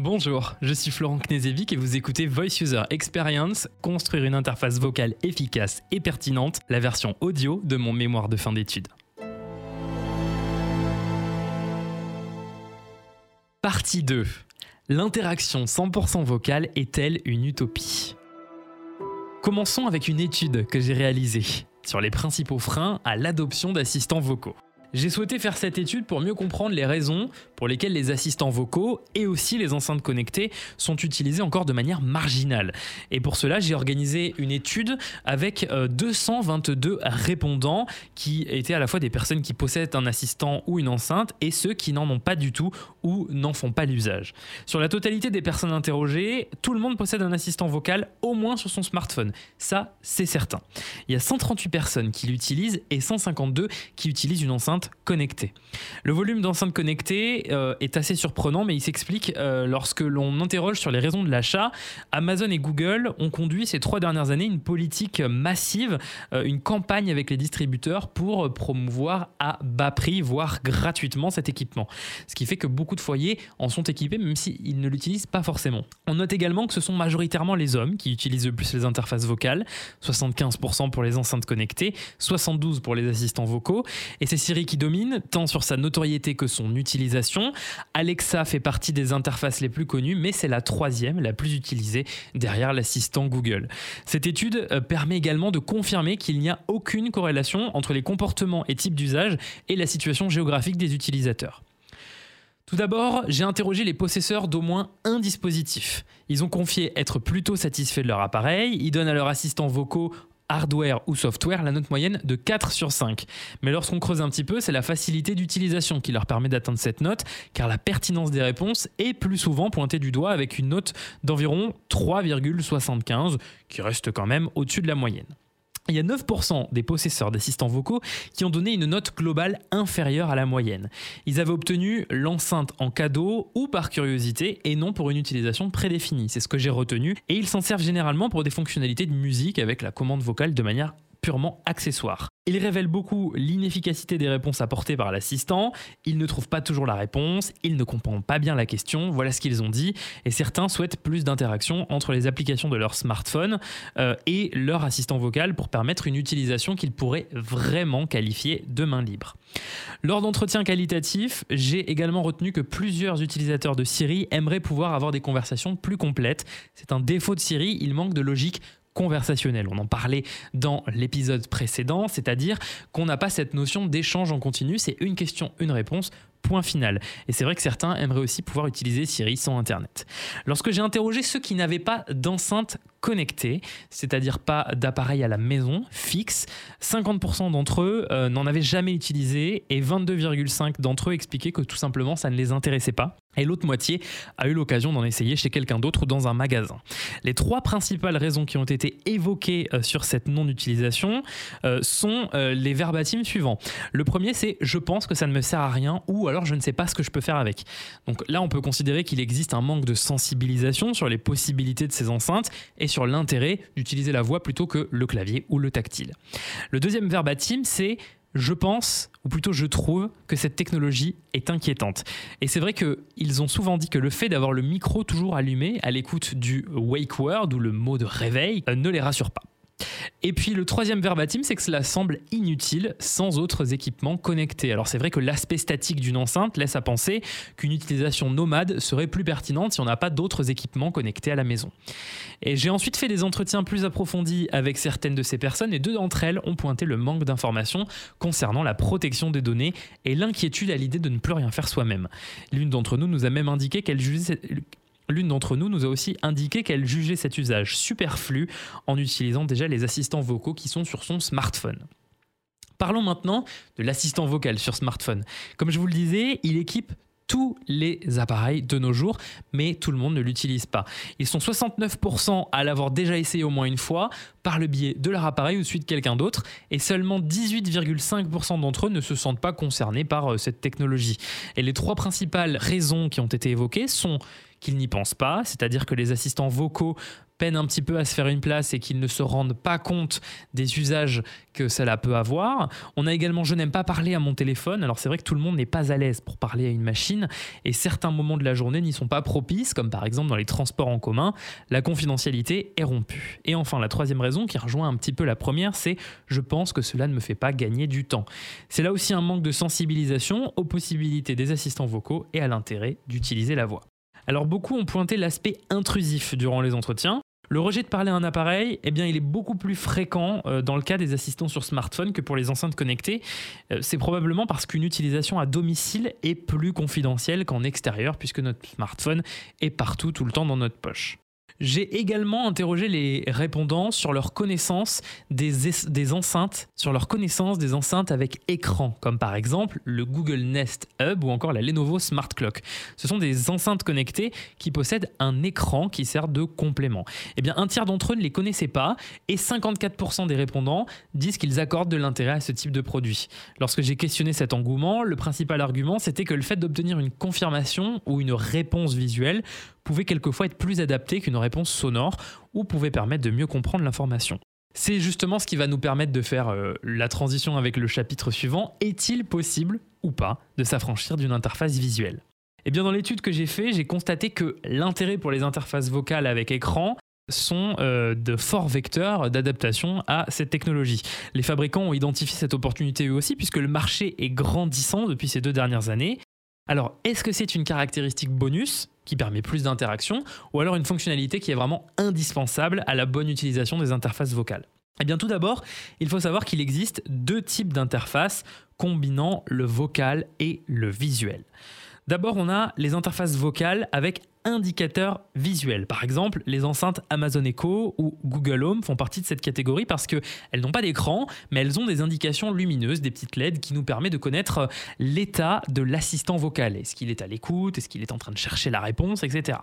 Bonjour, je suis Florent Knezevic et vous écoutez Voice User Experience, construire une interface vocale efficace et pertinente, la version audio de mon mémoire de fin d'études. Partie 2. L'interaction 100% vocale est-elle une utopie? Commençons avec une étude que j'ai réalisée sur les principaux freins à l'adoption d'assistants vocaux. J'ai souhaité faire cette étude pour mieux comprendre les raisons pour lesquelles les assistants vocaux et aussi les enceintes connectées sont utilisés encore de manière marginale. Et pour cela, j'ai organisé une étude avec 222 euh, répondants qui étaient à la fois des personnes qui possèdent un assistant ou une enceinte et ceux qui n'en ont pas du tout ou n'en font pas l'usage. Sur la totalité des personnes interrogées, tout le monde possède un assistant vocal au moins sur son smartphone. Ça, c'est certain. Il y a 138 personnes qui l'utilisent et 152 qui utilisent une enceinte connectées. Le volume d'enceintes connectées euh, est assez surprenant, mais il s'explique euh, lorsque l'on interroge sur les raisons de l'achat. Amazon et Google ont conduit ces trois dernières années une politique massive, euh, une campagne avec les distributeurs pour promouvoir à bas prix, voire gratuitement cet équipement. Ce qui fait que beaucoup de foyers en sont équipés, même s'ils ne l'utilisent pas forcément. On note également que ce sont majoritairement les hommes qui utilisent le plus les interfaces vocales, 75% pour les enceintes connectées, 72% pour les assistants vocaux, et c'est Siri qui domine, tant sur sa notoriété que son utilisation. Alexa fait partie des interfaces les plus connues, mais c'est la troisième, la plus utilisée, derrière l'assistant Google. Cette étude euh, permet également de confirmer qu'il n'y a aucune corrélation entre les comportements et types d'usage et la situation géographique des utilisateurs. Tout d'abord, j'ai interrogé les possesseurs d'au moins un dispositif. Ils ont confié être plutôt satisfaits de leur appareil, ils donnent à leurs assistants vocaux hardware ou software, la note moyenne de 4 sur 5. Mais lorsqu'on creuse un petit peu, c'est la facilité d'utilisation qui leur permet d'atteindre cette note, car la pertinence des réponses est plus souvent pointée du doigt avec une note d'environ 3,75, qui reste quand même au-dessus de la moyenne il y a 9% des possesseurs d'assistants vocaux qui ont donné une note globale inférieure à la moyenne. Ils avaient obtenu l'enceinte en cadeau ou par curiosité et non pour une utilisation prédéfinie. C'est ce que j'ai retenu. Et ils s'en servent généralement pour des fonctionnalités de musique avec la commande vocale de manière purement accessoire. Il révèle beaucoup l'inefficacité des réponses apportées par l'assistant, il ne trouve pas toujours la réponse, il ne comprend pas bien la question, voilà ce qu'ils ont dit, et certains souhaitent plus d'interaction entre les applications de leur smartphone euh, et leur assistant vocal pour permettre une utilisation qu'ils pourraient vraiment qualifier de main libre. Lors d'entretiens qualitatifs, j'ai également retenu que plusieurs utilisateurs de Siri aimeraient pouvoir avoir des conversations plus complètes. C'est un défaut de Siri, il manque de logique conversationnel. On en parlait dans l'épisode précédent, c'est-à-dire qu'on n'a pas cette notion d'échange en continu, c'est une question, une réponse. Point final. Et c'est vrai que certains aimeraient aussi pouvoir utiliser Siri sans Internet. Lorsque j'ai interrogé ceux qui n'avaient pas d'enceinte connectée, c'est-à-dire pas d'appareil à la maison fixe, 50% d'entre eux euh, n'en avaient jamais utilisé et 22,5% d'entre eux expliquaient que tout simplement ça ne les intéressait pas. Et l'autre moitié a eu l'occasion d'en essayer chez quelqu'un d'autre ou dans un magasin. Les trois principales raisons qui ont été évoquées euh, sur cette non-utilisation euh, sont les verbatims suivants. Le premier c'est je pense que ça ne me sert à rien ou alors je ne sais pas ce que je peux faire avec. Donc là, on peut considérer qu'il existe un manque de sensibilisation sur les possibilités de ces enceintes et sur l'intérêt d'utiliser la voix plutôt que le clavier ou le tactile. Le deuxième verbatim, c'est je pense, ou plutôt je trouve, que cette technologie est inquiétante. Et c'est vrai qu'ils ont souvent dit que le fait d'avoir le micro toujours allumé à l'écoute du wake word ou le mot de réveil euh, ne les rassure pas. Et puis le troisième verbatim, c'est que cela semble inutile sans autres équipements connectés. Alors c'est vrai que l'aspect statique d'une enceinte laisse à penser qu'une utilisation nomade serait plus pertinente si on n'a pas d'autres équipements connectés à la maison. Et j'ai ensuite fait des entretiens plus approfondis avec certaines de ces personnes et deux d'entre elles ont pointé le manque d'informations concernant la protection des données et l'inquiétude à l'idée de ne plus rien faire soi-même. L'une d'entre nous nous a même indiqué qu'elle jugeait L'une d'entre nous nous a aussi indiqué qu'elle jugeait cet usage superflu en utilisant déjà les assistants vocaux qui sont sur son smartphone. Parlons maintenant de l'assistant vocal sur smartphone. Comme je vous le disais, il équipe tous les appareils de nos jours, mais tout le monde ne l'utilise pas. Ils sont 69% à l'avoir déjà essayé au moins une fois par le biais de leur appareil ou de quelqu'un d'autre, et seulement 18,5% d'entre eux ne se sentent pas concernés par euh, cette technologie. Et les trois principales raisons qui ont été évoquées sont qu'ils n'y pensent pas, c'est-à-dire que les assistants vocaux peinent un petit peu à se faire une place et qu'ils ne se rendent pas compte des usages que cela peut avoir. On a également je n'aime pas parler à mon téléphone. Alors c'est vrai que tout le monde n'est pas à l'aise pour parler à une machine et certains moments de la journée n'y sont pas propices, comme par exemple dans les transports en commun. La confidentialité est rompue. Et enfin, la troisième raison qui rejoint un petit peu la première, c'est je pense que cela ne me fait pas gagner du temps. C'est là aussi un manque de sensibilisation aux possibilités des assistants vocaux et à l'intérêt d'utiliser la voix. Alors beaucoup ont pointé l'aspect intrusif durant les entretiens. Le rejet de parler à un appareil, eh bien, il est beaucoup plus fréquent euh, dans le cas des assistants sur smartphone que pour les enceintes connectées. Euh, c'est probablement parce qu'une utilisation à domicile est plus confidentielle qu'en extérieur, puisque notre smartphone est partout, tout le temps dans notre poche. J'ai également interrogé les répondants sur leur connaissance des, enceintes, sur leur connaissance des enceintes avec écran, comme par exemple le Google Nest Hub ou encore la Lenovo Smart Clock. Ce sont des enceintes connectées qui possèdent un écran qui sert de complément. Eh bien, un tiers d'entre eux ne les connaissaient pas et 54% des répondants disent qu'ils accordent de l'intérêt à ce type de produit. Lorsque j'ai questionné cet engouement, le principal argument c'était que le fait d'obtenir une confirmation ou une réponse visuelle pouvait quelquefois être plus adapté qu'une réponse sonore ou pouvait permettre de mieux comprendre l'information. C'est justement ce qui va nous permettre de faire euh, la transition avec le chapitre suivant. Est-il possible ou pas de s'affranchir d'une interface visuelle? Eh bien dans l'étude que j'ai fait, j'ai constaté que l'intérêt pour les interfaces vocales avec écran sont euh, de forts vecteurs d'adaptation à cette technologie. Les fabricants ont identifié cette opportunité eux aussi puisque le marché est grandissant depuis ces deux dernières années. Alors, est-ce que c'est une caractéristique bonus qui permet plus d'interaction, ou alors une fonctionnalité qui est vraiment indispensable à la bonne utilisation des interfaces vocales? Eh bien tout d'abord, il faut savoir qu'il existe deux types d'interfaces combinant le vocal et le visuel. D'abord, on a les interfaces vocales avec indicateurs visuels. Par exemple, les enceintes Amazon Echo ou Google Home font partie de cette catégorie parce qu'elles n'ont pas d'écran, mais elles ont des indications lumineuses, des petites LED qui nous permettent de connaître l'état de l'assistant vocal. Est-ce qu'il est à l'écoute? Est-ce qu'il est en train de chercher la réponse? Etc.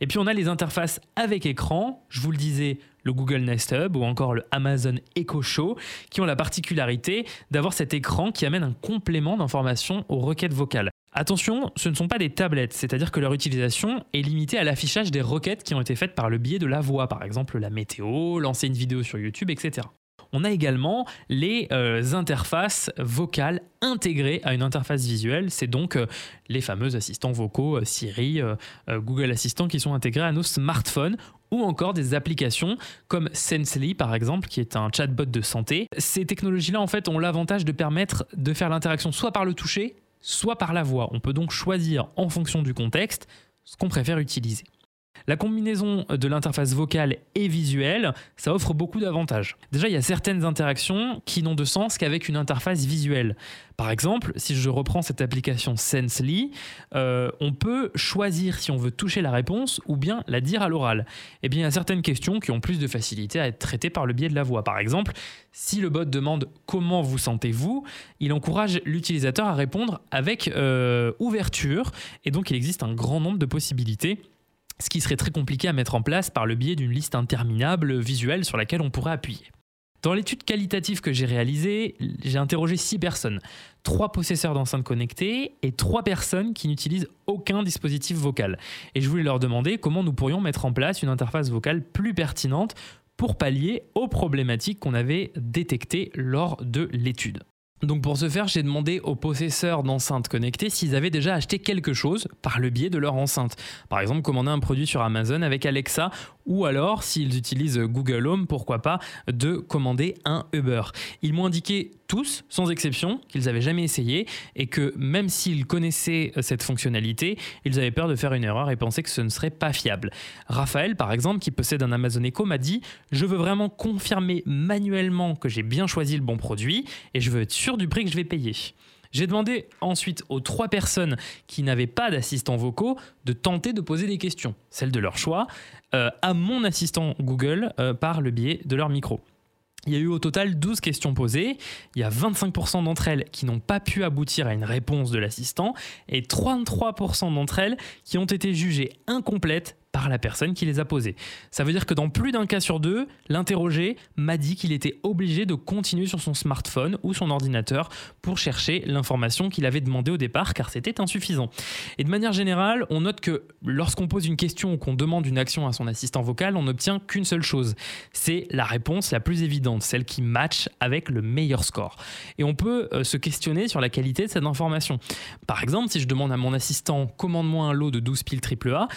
Et puis on a les interfaces avec écran, je vous le disais, le Google Nest Hub ou encore le Amazon Echo Show, qui ont la particularité d'avoir cet écran qui amène un complément d'information aux requêtes vocales. Attention, ce ne sont pas des tablettes, c'est-à-dire que leur utilisation est limitée à l'affichage des requêtes qui ont été faites par le biais de la voix, par exemple la météo, lancer une vidéo sur YouTube, etc. On a également les euh, interfaces vocales intégrées à une interface visuelle. C'est donc euh, les fameux assistants vocaux euh, Siri, Google Assistant qui sont intégrés à nos smartphones ou encore des applications comme Sensely par exemple qui est un chatbot de santé. Ces technologies-là en fait ont l'avantage de permettre de faire l'interaction soit par le toucher, soit par la voix. On peut donc choisir en fonction du contexte ce qu'on préfère utiliser. La combinaison de l'interface vocale et visuelle, ça offre beaucoup d'avantages. Déjà, il y a certaines interactions qui n'ont de sens qu'avec une interface visuelle. Par exemple, si je reprends cette application Sensely, euh, on peut choisir si on veut toucher la réponse ou bien la dire à l'oral. Eh bien, il y a certaines questions qui ont plus de facilité à être traitées par le biais de la voix. Par exemple, si le bot demande comment vous sentez-vous, il encourage l'utilisateur à répondre avec euh, ouverture et donc il existe un grand nombre de possibilités ce qui serait très compliqué à mettre en place par le biais d'une liste interminable visuelle sur laquelle on pourrait appuyer. Dans l'étude qualitative que j'ai réalisée, j'ai interrogé 6 personnes, 3 possesseurs d'enceintes connectées et 3 personnes qui n'utilisent aucun dispositif vocal. Et je voulais leur demander comment nous pourrions mettre en place une interface vocale plus pertinente pour pallier aux problématiques qu'on avait détectées lors de l'étude. Donc pour ce faire, j'ai demandé aux possesseurs d'enceintes connectées s'ils avaient déjà acheté quelque chose par le biais de leur enceinte. Par exemple, commander un produit sur Amazon avec Alexa ou alors, s'ils utilisent Google Home, pourquoi pas, de commander un Uber. Ils m'ont indiqué tous, sans exception, qu'ils n'avaient jamais essayé et que même s'ils connaissaient cette fonctionnalité, ils avaient peur de faire une erreur et pensaient que ce ne serait pas fiable. Raphaël, par exemple, qui possède un Amazon Echo, m'a dit Je veux vraiment confirmer manuellement que j'ai bien choisi le bon produit et je veux être sûr du prix que je vais payer. J'ai demandé ensuite aux trois personnes qui n'avaient pas d'assistants vocaux de tenter de poser des questions, celles de leur choix, euh, à mon assistant Google euh, par le biais de leur micro. Il y a eu au total 12 questions posées, il y a 25% d'entre elles qui n'ont pas pu aboutir à une réponse de l'assistant et 33% d'entre elles qui ont été jugées incomplètes par la personne qui les a posées. Ça veut dire que dans plus d'un cas sur deux, l'interrogé m'a dit qu'il était obligé de continuer sur son smartphone ou son ordinateur pour chercher l'information qu'il avait demandé au départ car c'était insuffisant. Et de manière générale, on note que lorsqu'on pose une question ou qu'on demande une action à son assistant vocal, on n'obtient qu'une seule chose. C'est la réponse la plus évidente, celle qui match avec le meilleur score. Et on peut euh, se questionner sur la qualité de cette information. Par exemple, si je demande à mon assistant commande-moi un lot de 12 piles AAA,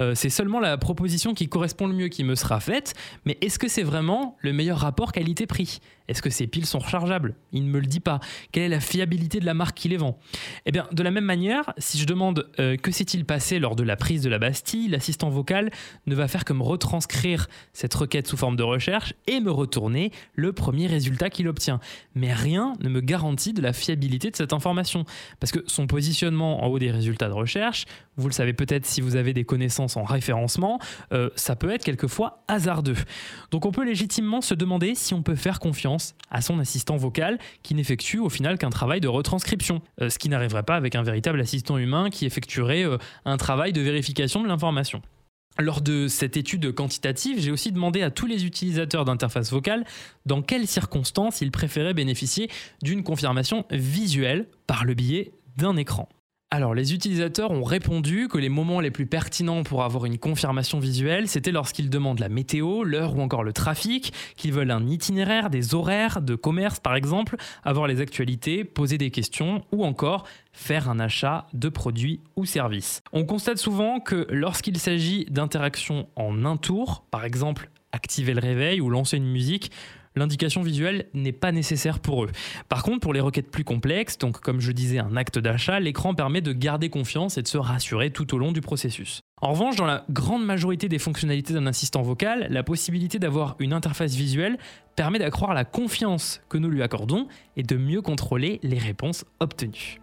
euh, c'est seulement la proposition qui correspond le mieux qui me sera faite, mais est-ce que c'est vraiment le meilleur rapport qualité-prix? Est-ce que ces piles sont rechargeables? Il ne me le dit pas. Quelle est la fiabilité de la marque qui les vend? Eh bien, de la même manière, si je demande euh, que s'est-il passé lors de la prise de la Bastille, l'assistant vocal ne va faire que me retranscrire cette requête sous forme de recherche et me retourner le premier résultat qu'il obtient. Mais rien ne me garantit de la fiabilité de cette information, parce que son positionnement en haut des résultats de recherche, vous le savez peut-être si vous avez des connaissances en référencement, euh, ça peut être quelquefois hasardeux. Donc on peut légitimement se demander si on peut faire confiance à son assistant vocal qui n'effectue au final qu'un travail de retranscription, euh, ce qui n'arriverait pas avec un véritable assistant humain qui effectuerait euh, un travail de vérification de l'information. Lors de cette étude quantitative, j'ai aussi demandé à tous les utilisateurs d'interface vocale dans quelles circonstances ils préféraient bénéficier d'une confirmation visuelle par le biais d'un écran. Alors, les utilisateurs ont répondu que les moments les plus pertinents pour avoir une confirmation visuelle, c'était lorsqu'ils demandent la météo, l'heure ou encore le trafic, qu'ils veulent un itinéraire, des horaires de commerce par exemple, avoir les actualités, poser des questions ou encore faire un achat de produits ou services. On constate souvent que lorsqu'il s'agit d'interactions en un tour, par exemple activer le réveil ou lancer une musique, l'indication visuelle n'est pas nécessaire pour eux. Par contre, pour les requêtes plus complexes, donc comme je disais un acte d'achat, l'écran permet de garder confiance et de se rassurer tout au long du processus. En revanche, dans la grande majorité des fonctionnalités d'un assistant vocal, la possibilité d'avoir une interface visuelle permet d'accroître la confiance que nous lui accordons et de mieux contrôler les réponses obtenues.